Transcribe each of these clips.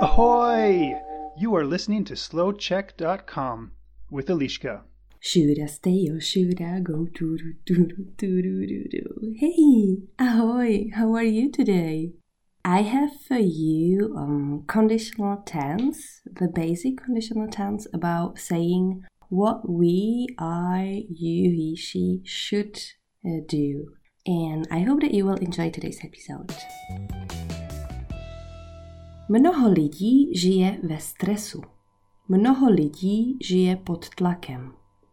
Ahoy! You are listening to slowcheck.com with Alishka. Should I stay or should I go? Hey, ahoy! How are you today? I have for you um, conditional tense, the basic conditional tense about saying what we, I, you, he, she should uh, do. And I hope that you will enjoy today's episode. Mnoho lidí žije ve stresu. Mnoho lidí žije pod tlakem.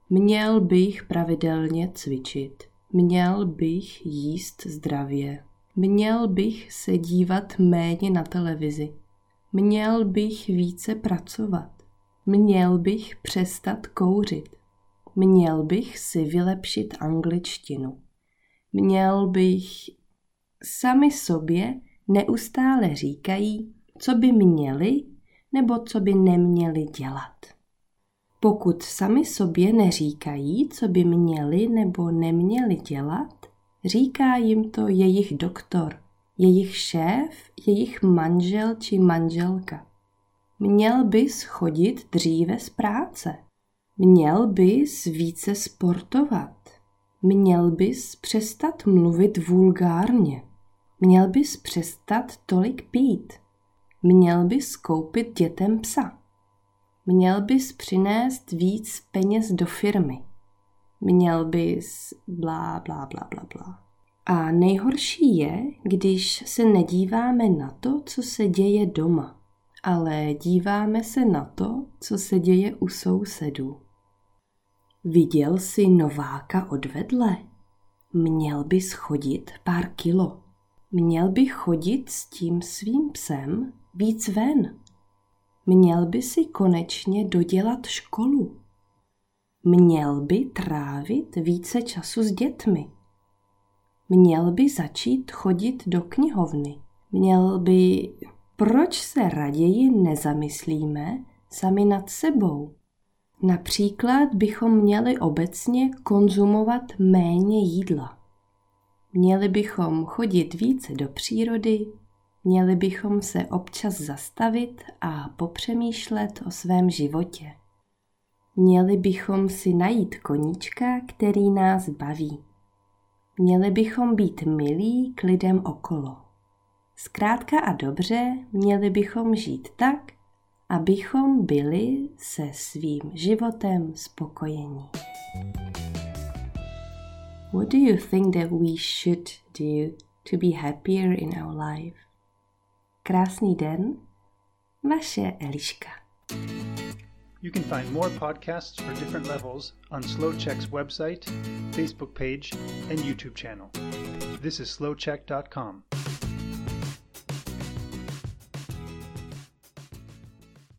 Měl bych pravidelně cvičit. Měl bych jíst zdravě. Měl bych se dívat méně na televizi. Měl bych více pracovat. Měl bych přestat kouřit. Měl bych si vylepšit angličtinu. Měl bych... Sami sobě neustále říkají, co by měli nebo co by neměli dělat. Pokud sami sobě neříkají, co by měli nebo neměli dělat, říká jim to jejich doktor, jejich šéf, jejich manžel či manželka. Měl bys chodit dříve z práce. Měl bys více sportovat. Měl bys přestat mluvit vulgárně. Měl bys přestat tolik pít. Měl bys koupit dětem psa. Měl bys přinést víc peněz do firmy. Měl bys blá, blá, blá, blá, blá. A nejhorší je, když se nedíváme na to, co se děje doma, ale díváme se na to, co se děje u sousedů. Viděl jsi nováka odvedle? Měl bys chodit pár kilo. Měl by chodit s tím svým psem víc ven. Měl by si konečně dodělat školu. Měl by trávit více času s dětmi. Měl by začít chodit do knihovny. Měl by... Proč se raději nezamyslíme sami nad sebou? Například bychom měli obecně konzumovat méně jídla. Měli bychom chodit více do přírody, měli bychom se občas zastavit a popřemýšlet o svém životě. Měli bychom si najít koníčka, který nás baví. Měli bychom být milí k lidem okolo. Zkrátka a dobře, měli bychom žít tak, abychom byli se svým životem spokojení. What do you think that we should do to be happier in our life? Krásný den, vaše Eliška. You can find more podcasts for different levels on SlowCheck's website, Facebook page, and YouTube channel. This is slowcheck.com.